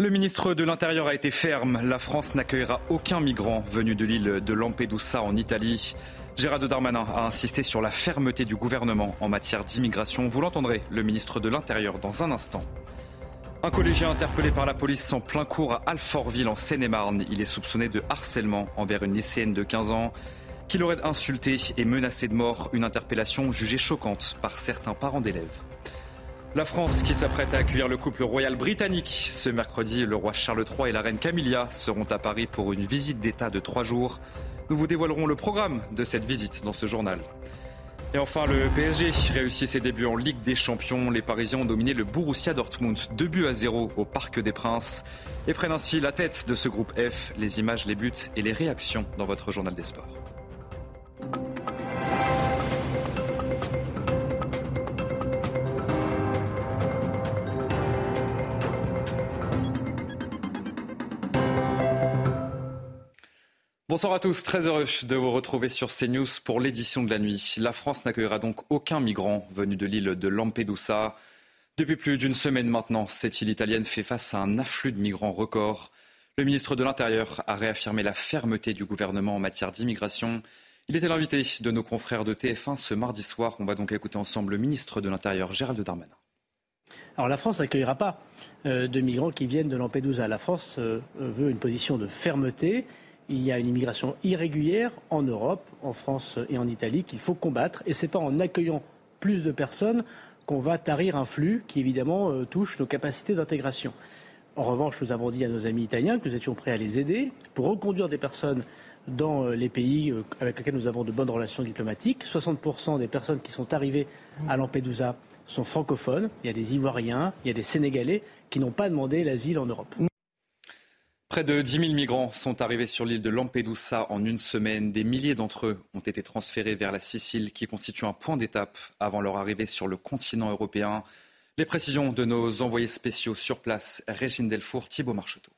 Le ministre de l'Intérieur a été ferme. La France n'accueillera aucun migrant venu de l'île de Lampedusa en Italie. Gérald Darmanin a insisté sur la fermeté du gouvernement en matière d'immigration. Vous l'entendrez, le ministre de l'Intérieur, dans un instant. Un collégien interpellé par la police en plein cours à Alfortville en Seine-et-Marne. Il est soupçonné de harcèlement envers une lycéenne de 15 ans qui l'aurait insulté et menacé de mort. Une interpellation jugée choquante par certains parents d'élèves. La France qui s'apprête à accueillir le couple royal britannique. Ce mercredi, le roi Charles III et la reine Camilla seront à Paris pour une visite d'État de trois jours. Nous vous dévoilerons le programme de cette visite dans ce journal. Et enfin, le PSG réussit ses débuts en Ligue des Champions. Les Parisiens ont dominé le Borussia Dortmund 2 buts à 0 au Parc des Princes et prennent ainsi la tête de ce groupe F. Les images, les buts et les réactions dans votre journal des sports. Bonsoir à tous, très heureux de vous retrouver sur CNews pour l'édition de la nuit. La France n'accueillera donc aucun migrant venu de l'île de Lampedusa. Depuis plus d'une semaine maintenant, cette île italienne fait face à un afflux de migrants record. Le ministre de l'Intérieur a réaffirmé la fermeté du gouvernement en matière d'immigration. Il était l'invité de nos confrères de TF1 ce mardi soir. On va donc écouter ensemble le ministre de l'Intérieur, Gérald Darmanin. Alors la France n'accueillera pas euh, de migrants qui viennent de Lampedusa. La France euh, veut une position de fermeté il y a une immigration irrégulière en Europe, en France et en Italie qu'il faut combattre. Et ce n'est pas en accueillant plus de personnes qu'on va tarir un flux qui évidemment euh, touche nos capacités d'intégration. En revanche, nous avons dit à nos amis italiens que nous étions prêts à les aider pour reconduire des personnes dans euh, les pays euh, avec lesquels nous avons de bonnes relations diplomatiques. 60% des personnes qui sont arrivées à Lampedusa sont francophones. Il y a des Ivoiriens, il y a des Sénégalais qui n'ont pas demandé l'asile en Europe. Près de 10 000 migrants sont arrivés sur l'île de Lampedusa en une semaine. Des milliers d'entre eux ont été transférés vers la Sicile, qui constitue un point d'étape avant leur arrivée sur le continent européen. Les précisions de nos envoyés spéciaux sur place, Régine Delfour, Thibault Marcheteau.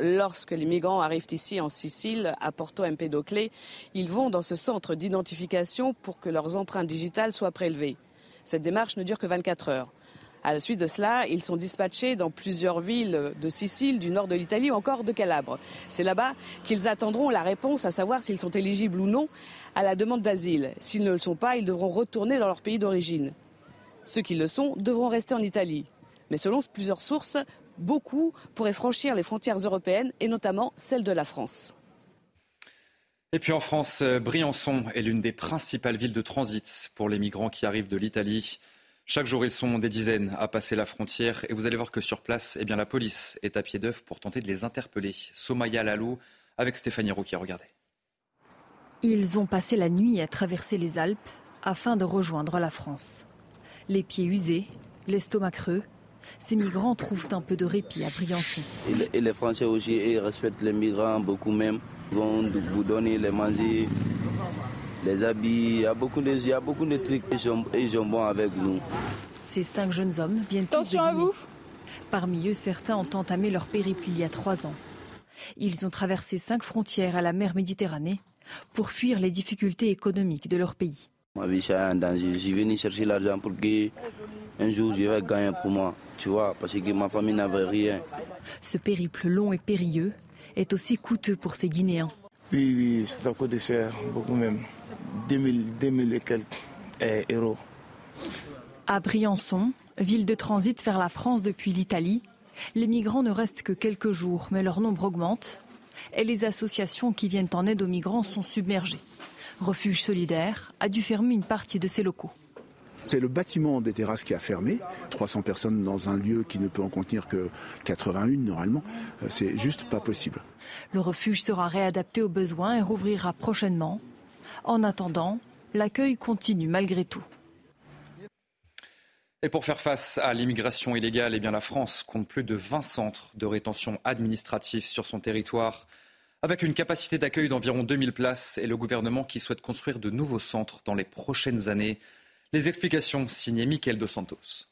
Lorsque les migrants arrivent ici en Sicile, à Porto Empedocle, ils vont dans ce centre d'identification pour que leurs empreintes digitales soient prélevées. Cette démarche ne dure que 24 heures. À la suite de cela, ils sont dispatchés dans plusieurs villes de Sicile, du nord de l'Italie ou encore de Calabre. C'est là-bas qu'ils attendront la réponse à savoir s'ils sont éligibles ou non à la demande d'asile. S'ils ne le sont pas, ils devront retourner dans leur pays d'origine. Ceux qui le sont devront rester en Italie. Mais selon plusieurs sources, beaucoup pourraient franchir les frontières européennes et notamment celles de la France. Et puis en France, Briançon est l'une des principales villes de transit pour les migrants qui arrivent de l'Italie. Chaque jour, ils sont des dizaines à passer la frontière et vous allez voir que sur place, eh bien, la police est à pied d'œuvre pour tenter de les interpeller. Somaya Lalou avec Stéphanie Rouquier, regardez. Ils ont passé la nuit à traverser les Alpes afin de rejoindre la France. Les pieds usés, l'estomac creux, ces migrants trouvent un peu de répit à Briançon. Et les Français aussi, ils respectent les migrants beaucoup même. Ils vont vous donner les manger, les habits, il y a beaucoup de, il y a beaucoup de trucs et ils sont bons avec nous. Ces cinq jeunes hommes viennent Attention à vous Parmi eux, certains ont entamé leur périple il y a trois ans. Ils ont traversé cinq frontières à la mer Méditerranée pour fuir les difficultés économiques de leur pays. Ma vie, c'est un danger. Je suis venu chercher l'argent pour que un jour je vais gagner pour moi, tu vois, parce que ma famille n'avait rien. Ce périple long et périlleux est aussi coûteux pour ces Guinéens. Oui, oui, c'est un coup de serre, beaucoup même. 2000, 2000 et quelques eh, euros. À Briançon, ville de transit vers la France depuis l'Italie, les migrants ne restent que quelques jours, mais leur nombre augmente et les associations qui viennent en aide aux migrants sont submergées. Refuge solidaire a dû fermer une partie de ses locaux. C'est le bâtiment des terrasses qui a fermé. 300 personnes dans un lieu qui ne peut en contenir que 81 normalement. C'est juste pas possible. Le refuge sera réadapté aux besoins et rouvrira prochainement. En attendant, l'accueil continue malgré tout. Et pour faire face à l'immigration illégale, eh la France compte plus de 20 centres de rétention administrative sur son territoire, avec une capacité d'accueil d'environ 2000 places et le gouvernement qui souhaite construire de nouveaux centres dans les prochaines années. Les explications signées Mickaël Dos Santos.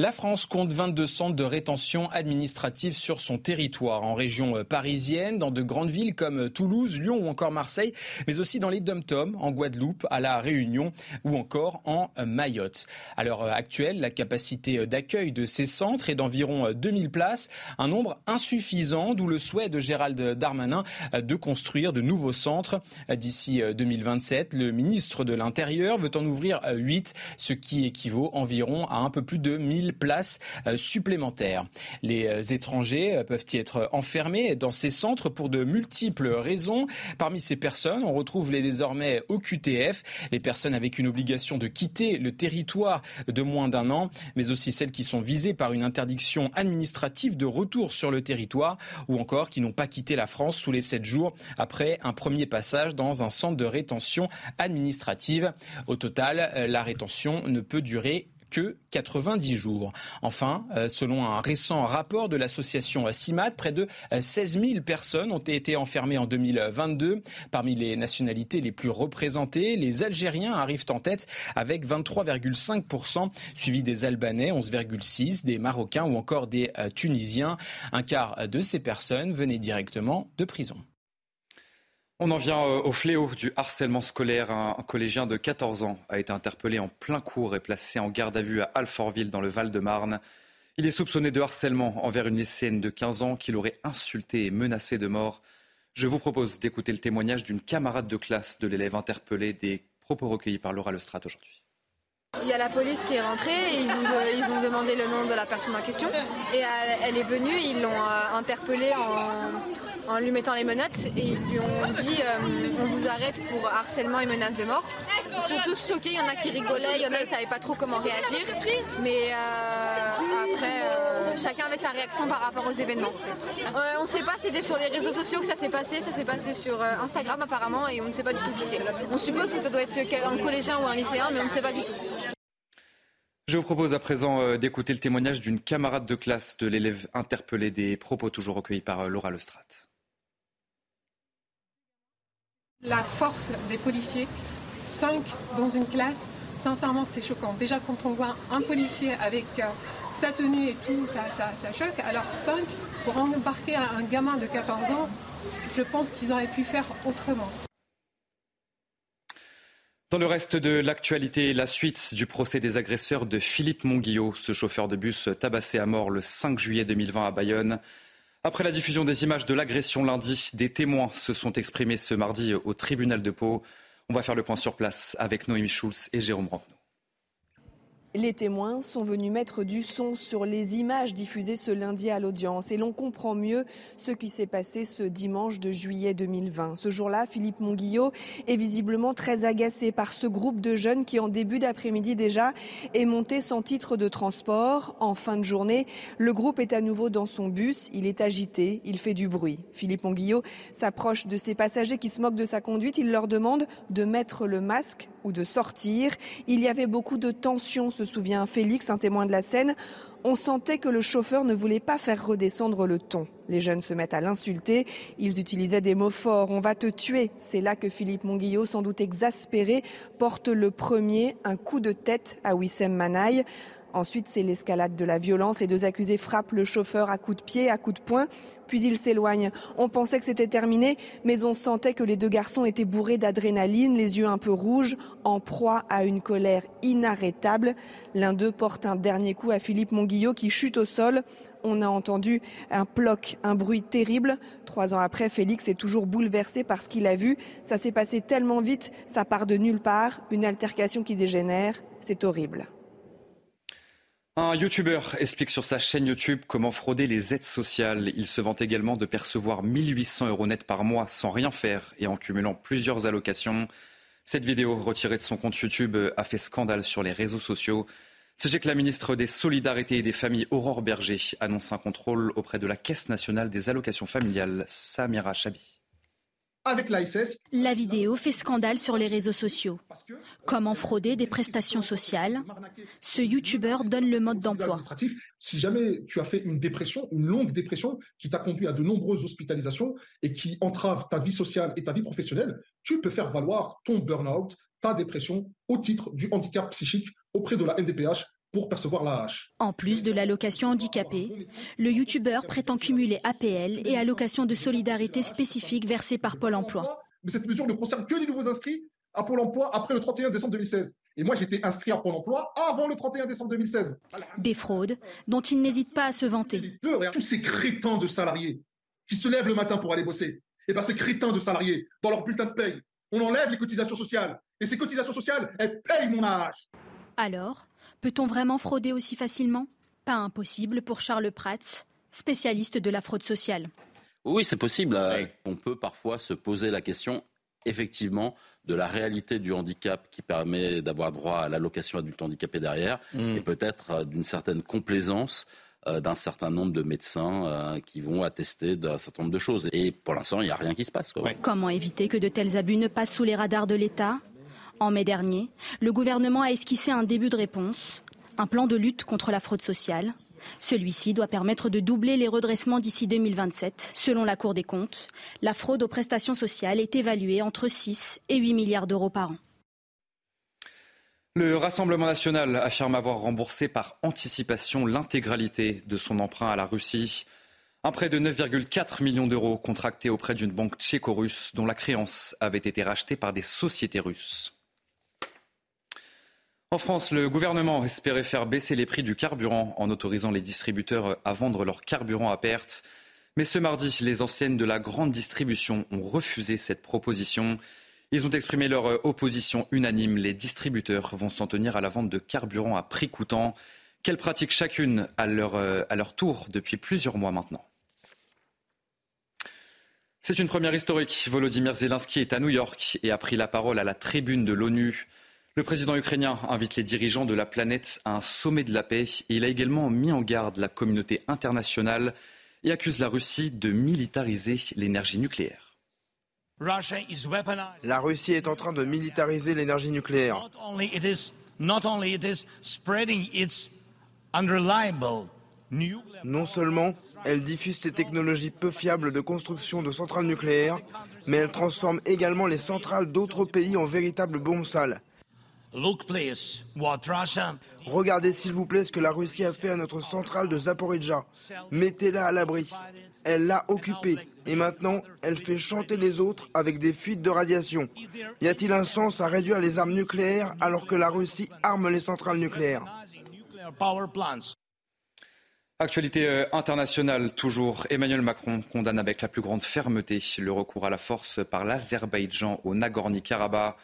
La France compte 22 centres de rétention administrative sur son territoire, en région euh, parisienne, dans de grandes villes comme euh, Toulouse, Lyon ou encore Marseille, mais aussi dans les dom-toms, en Guadeloupe, à La Réunion ou encore en euh, Mayotte. À l'heure actuelle, la capacité d'accueil de ces centres est d'environ 2000 places, un nombre insuffisant, d'où le souhait de Gérald Darmanin de construire de nouveaux centres d'ici 2027. Le ministre de l'Intérieur veut en ouvrir 8, ce qui équivaut environ à un peu plus de 1000 places euh, supplémentaires. Les euh, étrangers euh, peuvent y être enfermés dans ces centres pour de multiples raisons. Parmi ces personnes, on retrouve les désormais OQTF, les personnes avec une obligation de quitter le territoire de moins d'un an, mais aussi celles qui sont visées par une interdiction administrative de retour sur le territoire ou encore qui n'ont pas quitté la France sous les sept jours après un premier passage dans un centre de rétention administrative. Au total, la rétention ne peut durer que 90 jours. Enfin, euh, selon un récent rapport de l'association CIMAT, près de 16 euh, 000 personnes ont été enfermées en 2022. Parmi les nationalités les plus représentées, les Algériens arrivent en tête avec 23,5%, suivi des Albanais 11,6%, des Marocains ou encore des euh, Tunisiens. Un quart de ces personnes venaient directement de prison. On en vient euh, au fléau du harcèlement scolaire. Un collégien de 14 ans a été interpellé en plein cours et placé en garde à vue à Alfortville dans le Val-de-Marne. Il est soupçonné de harcèlement envers une lycéenne de 15 ans qu'il aurait insulté et menacé de mort. Je vous propose d'écouter le témoignage d'une camarade de classe de l'élève interpellé des propos recueillis par Laura Lestrade aujourd'hui. Il y a la police qui est rentrée et ils ont, ils ont demandé le nom de la personne en question. Et elle, est venue, ils l'ont euh, interpellée en, en lui mettant les menottes et ils lui ont dit euh, on vous arrête pour harcèlement et menace de mort. Ils sont tous choqués, il y en a qui rigolaient, il y en a qui ne savaient pas trop comment réagir. Mais euh, après, euh, chacun avait sa réaction par rapport aux événements. on ne sait pas, c'était sur les réseaux sociaux que ça s'est passé, ça s'est passé sur Instagram apparemment et on ne sait pas du tout qui c'est. On suppose que ça doit être un collégien ou un lycéen, mais on ne sait pas du tout. Je vous propose à présent d'écouter le témoignage d'une camarade de classe de l'élève interpellé des propos toujours recueillis par Laura Lestrade. La force des policiers, 5 dans une classe, sincèrement c'est choquant. Déjà quand on voit un policier avec euh, sa tenue et tout, ça, ça, choque. Alors 5 pour embarquer un gamin de 14 ans, je pense qu'ils auraient pu faire autrement. Dans le reste de l'actualité, la suite du procès des agresseurs de Philippe Monguillot, ce chauffeur de bus tabassé à mort le 5 juillet 2020 à Bayonne. Après la diffusion des images de l'agression lundi, des témoins se sont exprimés ce mardi au tribunal de Pau. On va faire le point sur place avec Noémie Schulz et Jérôme Brantenot. Les témoins sont venus mettre du son sur les images diffusées ce lundi à l'audience et l'on comprend mieux ce qui s'est passé ce dimanche de juillet 2020. Ce jour-là, Philippe Monguillot est visiblement très agacé par ce groupe de jeunes qui, en début d'après-midi déjà, est monté sans titre de transport. En fin de journée, le groupe est à nouveau dans son bus. Il est agité, il fait du bruit. Philippe Monguillot s'approche de ses passagers qui se moquent de sa conduite. Il leur demande de mettre le masque ou de sortir. Il y avait beaucoup de tension se souvient Félix, un témoin de la scène. On sentait que le chauffeur ne voulait pas faire redescendre le ton. Les jeunes se mettent à l'insulter. Ils utilisaient des mots forts. On va te tuer. C'est là que Philippe Monguillot, sans doute exaspéré, porte le premier un coup de tête à Wissem Manaï. Ensuite, c'est l'escalade de la violence. Les deux accusés frappent le chauffeur à coups de pied, à coups de poing, puis ils s'éloignent. On pensait que c'était terminé, mais on sentait que les deux garçons étaient bourrés d'adrénaline, les yeux un peu rouges, en proie à une colère inarrêtable. L'un d'eux porte un dernier coup à Philippe Monguillot qui chute au sol. On a entendu un ploc, un bruit terrible. Trois ans après, Félix est toujours bouleversé par ce qu'il a vu. Ça s'est passé tellement vite, ça part de nulle part. Une altercation qui dégénère, c'est horrible. Un youtubeur explique sur sa chaîne YouTube comment frauder les aides sociales. Il se vante également de percevoir 1800 euros net par mois sans rien faire et en cumulant plusieurs allocations. Cette vidéo retirée de son compte YouTube a fait scandale sur les réseaux sociaux. Sachez que la ministre des Solidarités et des Familles, Aurore Berger, annonce un contrôle auprès de la Caisse nationale des allocations familiales, Samira Chabi avec l'ASS. La vidéo fait scandale sur les réseaux sociaux. Comment frauder des prestations sociales? Ce youtubeur donne le mode d'emploi. Si jamais tu as fait une dépression, une longue dépression qui t'a conduit à de nombreuses hospitalisations et qui entrave ta vie sociale et ta vie professionnelle, tu peux faire valoir ton burn-out, ta dépression au titre du handicap psychique auprès de la NDPH pour percevoir la hache. En plus de l'allocation handicapée, le youtubeur prétend cumuler APL et allocation de solidarité spécifique versée par Pôle emploi. Mais cette mesure ne concerne que les nouveaux inscrits à Pôle emploi après le 31 décembre 2016. Et moi, j'étais inscrit à Pôle emploi avant le 31 décembre 2016. Des fraudes dont il n'hésite pas à se vanter. Tous ces crétins de salariés qui se lèvent le matin pour aller bosser, et bien ces crétins de salariés, dans leur bulletin de paye, on enlève les cotisations sociales. Et ces cotisations sociales, elles payent mon âge. Alors, peut-on vraiment frauder aussi facilement? Pas impossible pour Charles Prats, spécialiste de la fraude sociale. Oui, c'est possible. On peut parfois se poser la question, effectivement, de la réalité du handicap qui permet d'avoir droit à l'allocation adulte handicapé derrière, mm. et peut-être euh, d'une certaine complaisance euh, d'un certain nombre de médecins euh, qui vont attester d'un certain nombre de choses. Et pour l'instant, il n'y a rien qui se passe. Comment éviter que de tels abus ne passent sous les radars de l'État? En mai dernier, le gouvernement a esquissé un début de réponse, un plan de lutte contre la fraude sociale. Celui-ci doit permettre de doubler les redressements d'ici 2027. Selon la Cour des comptes, la fraude aux prestations sociales est évaluée entre 6 et 8 milliards d'euros par an. Le Rassemblement national affirme avoir remboursé par anticipation l'intégralité de son emprunt à la Russie. Un prêt de 9,4 millions d'euros contracté auprès d'une banque tchéco-russe dont la créance avait été rachetée par des sociétés russes. En France, le gouvernement espérait faire baisser les prix du carburant en autorisant les distributeurs à vendre leur carburant à perte. Mais ce mardi, les anciennes de la grande distribution ont refusé cette proposition. Ils ont exprimé leur opposition unanime. Les distributeurs vont s'en tenir à la vente de carburant à prix coûtant, qu'elles pratiquent chacune à leur, à leur tour depuis plusieurs mois maintenant. C'est une première historique. Volodymyr Zelensky est à New York et a pris la parole à la tribune de l'ONU. Le président ukrainien invite les dirigeants de la planète à un sommet de la paix et il a également mis en garde la communauté internationale et accuse la Russie de militariser l'énergie nucléaire. La Russie est en train de militariser l'énergie nucléaire. Non seulement elle diffuse des technologies peu fiables de construction de centrales nucléaires, mais elle transforme également les centrales d'autres pays en véritables bombes sales. Regardez s'il vous plaît ce que la Russie a fait à notre centrale de Zaporizhzhia. Mettez-la à l'abri. Elle l'a occupée et maintenant elle fait chanter les autres avec des fuites de radiation. Y a-t-il un sens à réduire les armes nucléaires alors que la Russie arme les centrales nucléaires Actualité euh, internationale toujours. Emmanuel Macron condamne avec la plus grande fermeté le recours à la force par l'Azerbaïdjan au Nagorno-Karabakh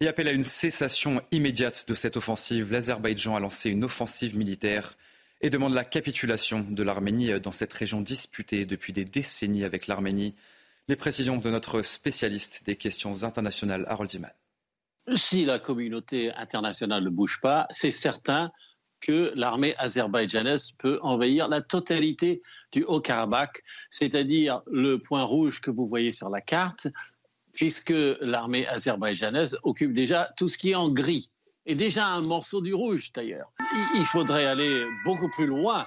et appelle à une cessation immédiate de cette offensive. L'Azerbaïdjan a lancé une offensive militaire et demande la capitulation de l'Arménie dans cette région disputée depuis des décennies avec l'Arménie. Les précisions de notre spécialiste des questions internationales, Harold Iman. Si la communauté internationale ne bouge pas, c'est certain que l'armée azerbaïdjanaise peut envahir la totalité du Haut-Karabakh, c'est-à-dire le point rouge que vous voyez sur la carte, puisque l'armée azerbaïdjanaise occupe déjà tout ce qui est en gris, et déjà un morceau du rouge d'ailleurs. Il faudrait aller beaucoup plus loin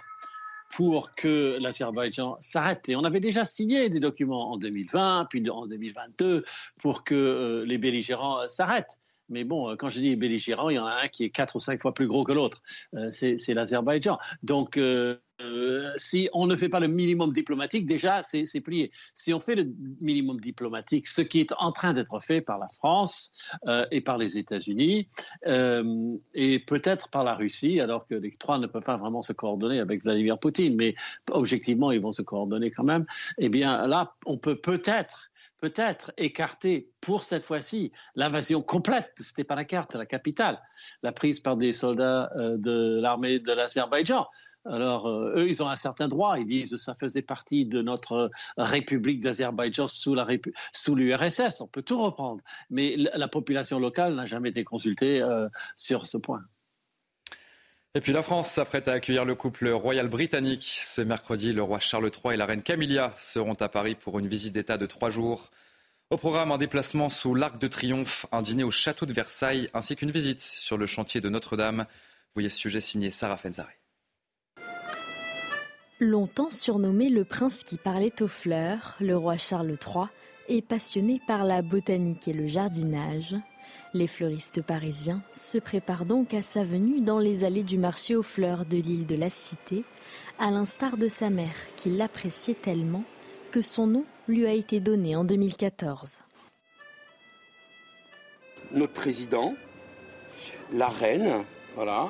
pour que l'Azerbaïdjan s'arrête. Et on avait déjà signé des documents en 2020, puis en 2022, pour que euh, les belligérants s'arrêtent. Mais bon, euh, quand je dis belligérant, il y en a un qui est quatre ou cinq fois plus gros que l'autre. Euh, c'est l'Azerbaïdjan. Donc, euh, si on ne fait pas le minimum diplomatique, déjà, c'est plié. Si on fait le minimum diplomatique, ce qui est en train d'être fait par la France et par les États-Unis, et peut-être par la Russie, alors que les trois ne peuvent pas vraiment se coordonner avec Vladimir Poutine, mais objectivement, ils vont se coordonner quand même, eh bien là, on peut peut-être peut-être écarter pour cette fois-ci l'invasion complète de la carte, la capitale, la prise par des soldats euh, de l'armée de l'Azerbaïdjan. Alors, euh, eux, ils ont un certain droit. Ils disent que ça faisait partie de notre République d'Azerbaïdjan sous l'URSS. On peut tout reprendre. Mais la, population locale n'a jamais été consultée euh, sur ce point. Et puis la France s'apprête à accueillir le couple royal britannique. Ce mercredi, le roi Charles III et la reine Camilla seront à Paris pour une visite d'État de trois jours. Au programme, un déplacement sous l'Arc de Triomphe, un dîner au château de Versailles, ainsi qu'une visite sur le chantier de Notre-Dame. Voyez ce sujet signé Sarah Fenzari. Longtemps surnommé le prince qui parlait aux fleurs, le roi Charles III est passionné par la botanique et le jardinage. Les fleuristes parisiens se préparent donc à sa venue dans les allées du marché aux fleurs de l'île de la Cité, à l'instar de sa mère qui l'appréciait tellement que son nom lui a été donné en 2014. Notre président, la reine, voilà,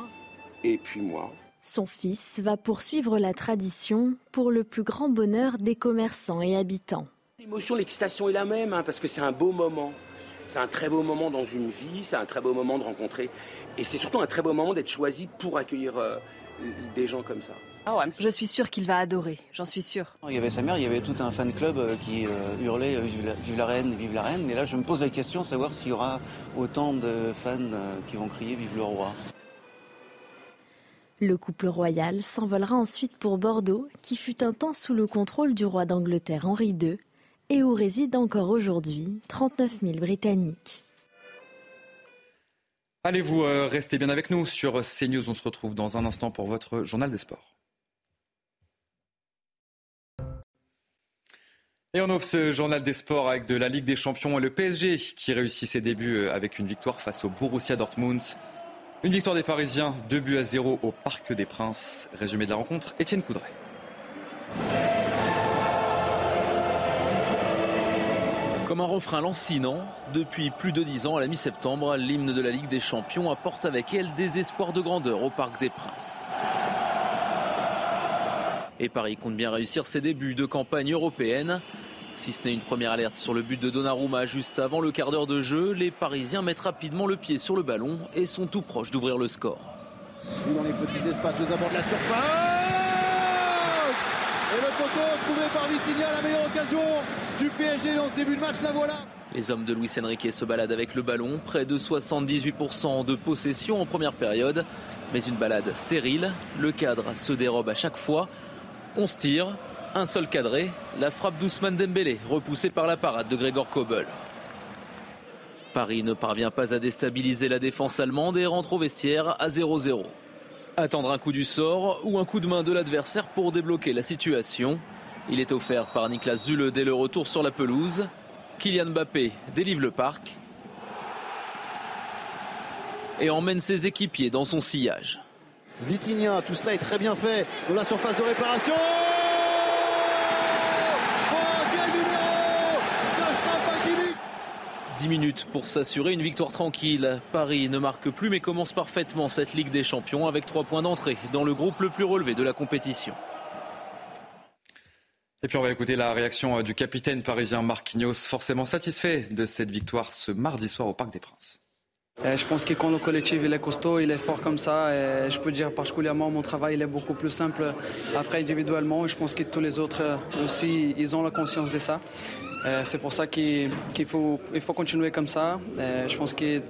et puis moi. Son fils va poursuivre la tradition pour le plus grand bonheur des commerçants et habitants. L'émotion, l'excitation est la même, hein, parce que c'est un beau moment. C'est un très beau moment dans une vie, c'est un très beau moment de rencontrer. Et c'est surtout un très beau moment d'être choisi pour accueillir euh, des gens comme ça. Je suis sûre qu'il va adorer, j'en suis sûre. Il y avait sa mère, il y avait tout un fan club euh, qui euh, hurlait vive la, vive la, reine, vive la reine. Mais là, je me pose la question de savoir s'il y aura autant de fans qui vont crier vive le roi. Le couple royal s'envolera ensuite pour Bordeaux, qui fut un temps sous le contrôle du roi d'Angleterre Henri II, et où résident encore aujourd'hui 39 000 Britanniques. Allez-vous euh, rester bien avec nous sur CNews. On se retrouve dans un instant pour votre journal des sports. Et on ouvre ce journal des sports avec de la Ligue des Champions et le PSG qui réussit ses débuts euh, avec une victoire face au Borussia Dortmund. Une victoire des Parisiens, 2 buts à 0 au Parc des Princes. Résumé de la rencontre, Étienne Coudray. Comme un refrain lancinant, depuis plus de dix ans, à la mi-septembre, l'hymne de la Ligue des Champions apporte avec elle des espoirs de grandeur au Parc des Princes. Et Paris compte bien réussir ses débuts de campagne européenne. Si ce n'est une première alerte sur le but de Donnarumma juste avant le quart d'heure de jeu, les Parisiens mettent rapidement le pied sur le ballon et sont tout proches d'ouvrir le score. Joue dans les petits espaces aux abords de la surface. Trouvé par la meilleure occasion du PSG dans ce début de match, la voilà. Les hommes de Luis Enrique se baladent avec le ballon, près de 78% de possession en première période, mais une balade stérile. Le cadre se dérobe à chaque fois. On se tire, un seul cadré, la frappe d'Ousmane Dembélé, repoussée par la parade de Grégor Kobel. Paris ne parvient pas à déstabiliser la défense allemande et rentre au vestiaire à 0-0. Attendre un coup du sort ou un coup de main de l'adversaire pour débloquer la situation. Il est offert par Niklas Zule dès le retour sur la pelouse. Kylian Mbappé délivre le parc et emmène ses équipiers dans son sillage. Vitinha, tout cela est très bien fait dans la surface de réparation. 10 minutes pour s'assurer une victoire tranquille. Paris ne marque plus mais commence parfaitement cette Ligue des Champions avec 3 points d'entrée dans le groupe le plus relevé de la compétition. Et puis on va écouter la réaction du capitaine parisien Marquinhos, forcément satisfait de cette victoire ce mardi soir au Parc des Princes. Je pense que quand le collectif il est costaud, il est fort comme ça, et je peux dire particulièrement mon travail il est beaucoup plus simple après individuellement. Je pense que tous les autres aussi ils ont la conscience de ça. C'est pour ça qu'il faut, continuer comme ça. Je pense que,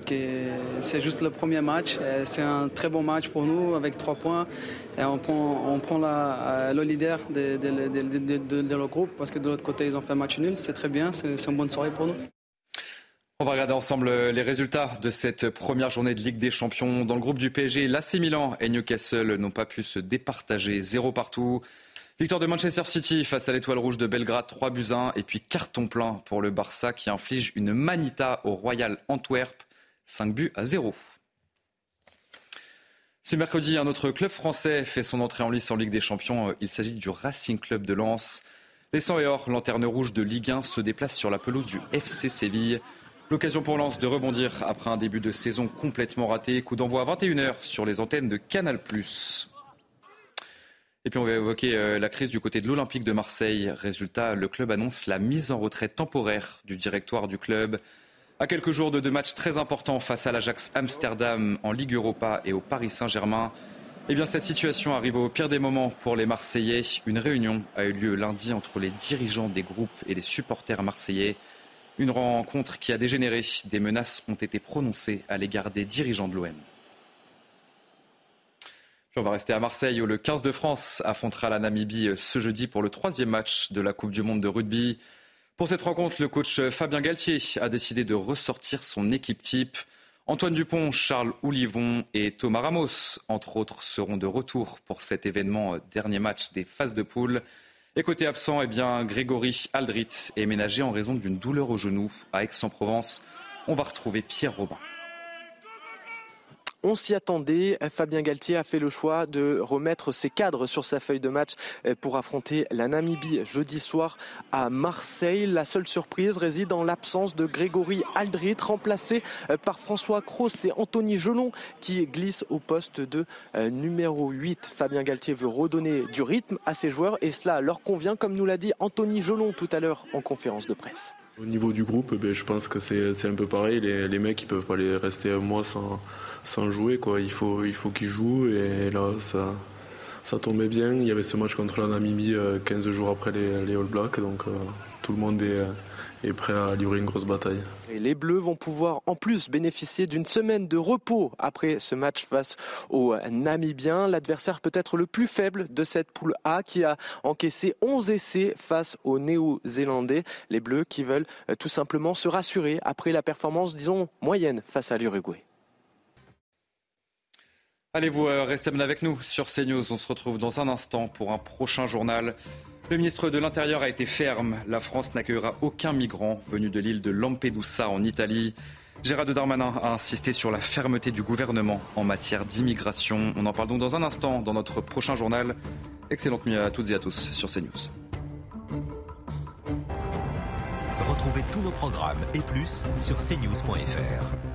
c'est juste le premier match. C'est un très bon match pour nous avec trois points. Et on prend, la, le leader de, de, de, de, leur groupe parce que de l'autre côté ils ont fait un match nul. C'est très bien, c'est une bonne soirée pour nous. On va regarder ensemble les résultats de cette première journée de Ligue des Champions. Dans le groupe du PSG, l'AC Milan et Newcastle n'ont pas pu se départager. Zéro partout. Victoire de Manchester City face à l'Étoile Rouge de Belgrade, 3 buts 1. Et puis carton plein pour le Barça qui inflige une manita au Royal Antwerp, 5 buts à 0. Ce mercredi, un autre club français fait son entrée en lice en Ligue des Champions. Il s'agit du Racing Club de Lens. Les 100 et or, lanterne rouge de Ligue 1, se déplacent sur la pelouse du FC Séville. L'occasion pour Lens de rebondir après un début de saison complètement raté. Coup d'envoi à 21h sur les antennes de Canal+. Et puis on va évoquer la crise du côté de l'Olympique de Marseille. Résultat, le club annonce la mise en retraite temporaire du directoire du club. À quelques jours de deux matchs très importants face à l'Ajax Amsterdam en Ligue Europa et au Paris Saint-Germain, eh bien cette situation arrive au pire des moments pour les Marseillais. Une réunion a eu lieu lundi entre les dirigeants des groupes et les supporters marseillais. Une rencontre qui a dégénéré. Des menaces ont été prononcées à l'égard des dirigeants de l'OM. On va rester à Marseille où le 15 de France affrontera la Namibie ce jeudi pour le troisième match de la Coupe du Monde de rugby. Pour cette rencontre, le coach Fabien Galtier a décidé de ressortir son équipe type. Antoine Dupont, Charles Oulivon et Thomas Ramos, entre autres, seront de retour pour cet événement dernier match des phases de poule. Et côté absent, eh bien, Grégory Aldrit est ménagé en raison d'une douleur au genou à Aix-en-Provence. On va retrouver Pierre Robin. On s'y attendait. Fabien Galtier a fait le choix de remettre ses cadres sur sa feuille de match pour affronter la Namibie jeudi soir à Marseille. La seule surprise réside dans l'absence de Grégory Aldrit, remplacé par François Cross et Anthony Gelon qui glissent au poste de numéro 8. Fabien Galtier veut redonner du rythme à ses joueurs et cela leur convient, comme nous l'a dit Anthony Gelon tout à l'heure en conférence de presse. Au niveau du groupe, ben, je pense que c'est un peu pareil. Les, les, mecs, ils peuvent pas les rester un mois sans, sans jouer. Quoi. Il faut, il faut qu'ils jouent et là, ça, ça tombait bien. Il y avait ce match contre la Namibie 15 euh, jours après les, All Blacks, donc euh, tout le monde est, euh, est prêt à livrer une grosse bataille. Les Bleus vont pouvoir en plus bénéficier d'une semaine de repos après ce match face aux Namibiens, l'adversaire peut-être le plus faible de cette poule A qui a encaissé 11 essais face aux Néo-Zélandais. Les Bleus qui veulent tout simplement se rassurer après la performance, disons, moyenne face à l'Uruguay. Allez-vous rester avec nous sur CNews. On se retrouve dans un instant pour un prochain journal. Le ministre de l'Intérieur a été ferme. La France n'accueillera aucun migrant venu de l'île de Lampedusa en Italie. Gérard Darmanin a insisté sur la fermeté du gouvernement en matière d'immigration. On en parle donc dans un instant dans notre prochain journal. Excellente nuit à toutes et à tous sur CNews. Retrouvez tous nos programmes et plus sur cnews.fr.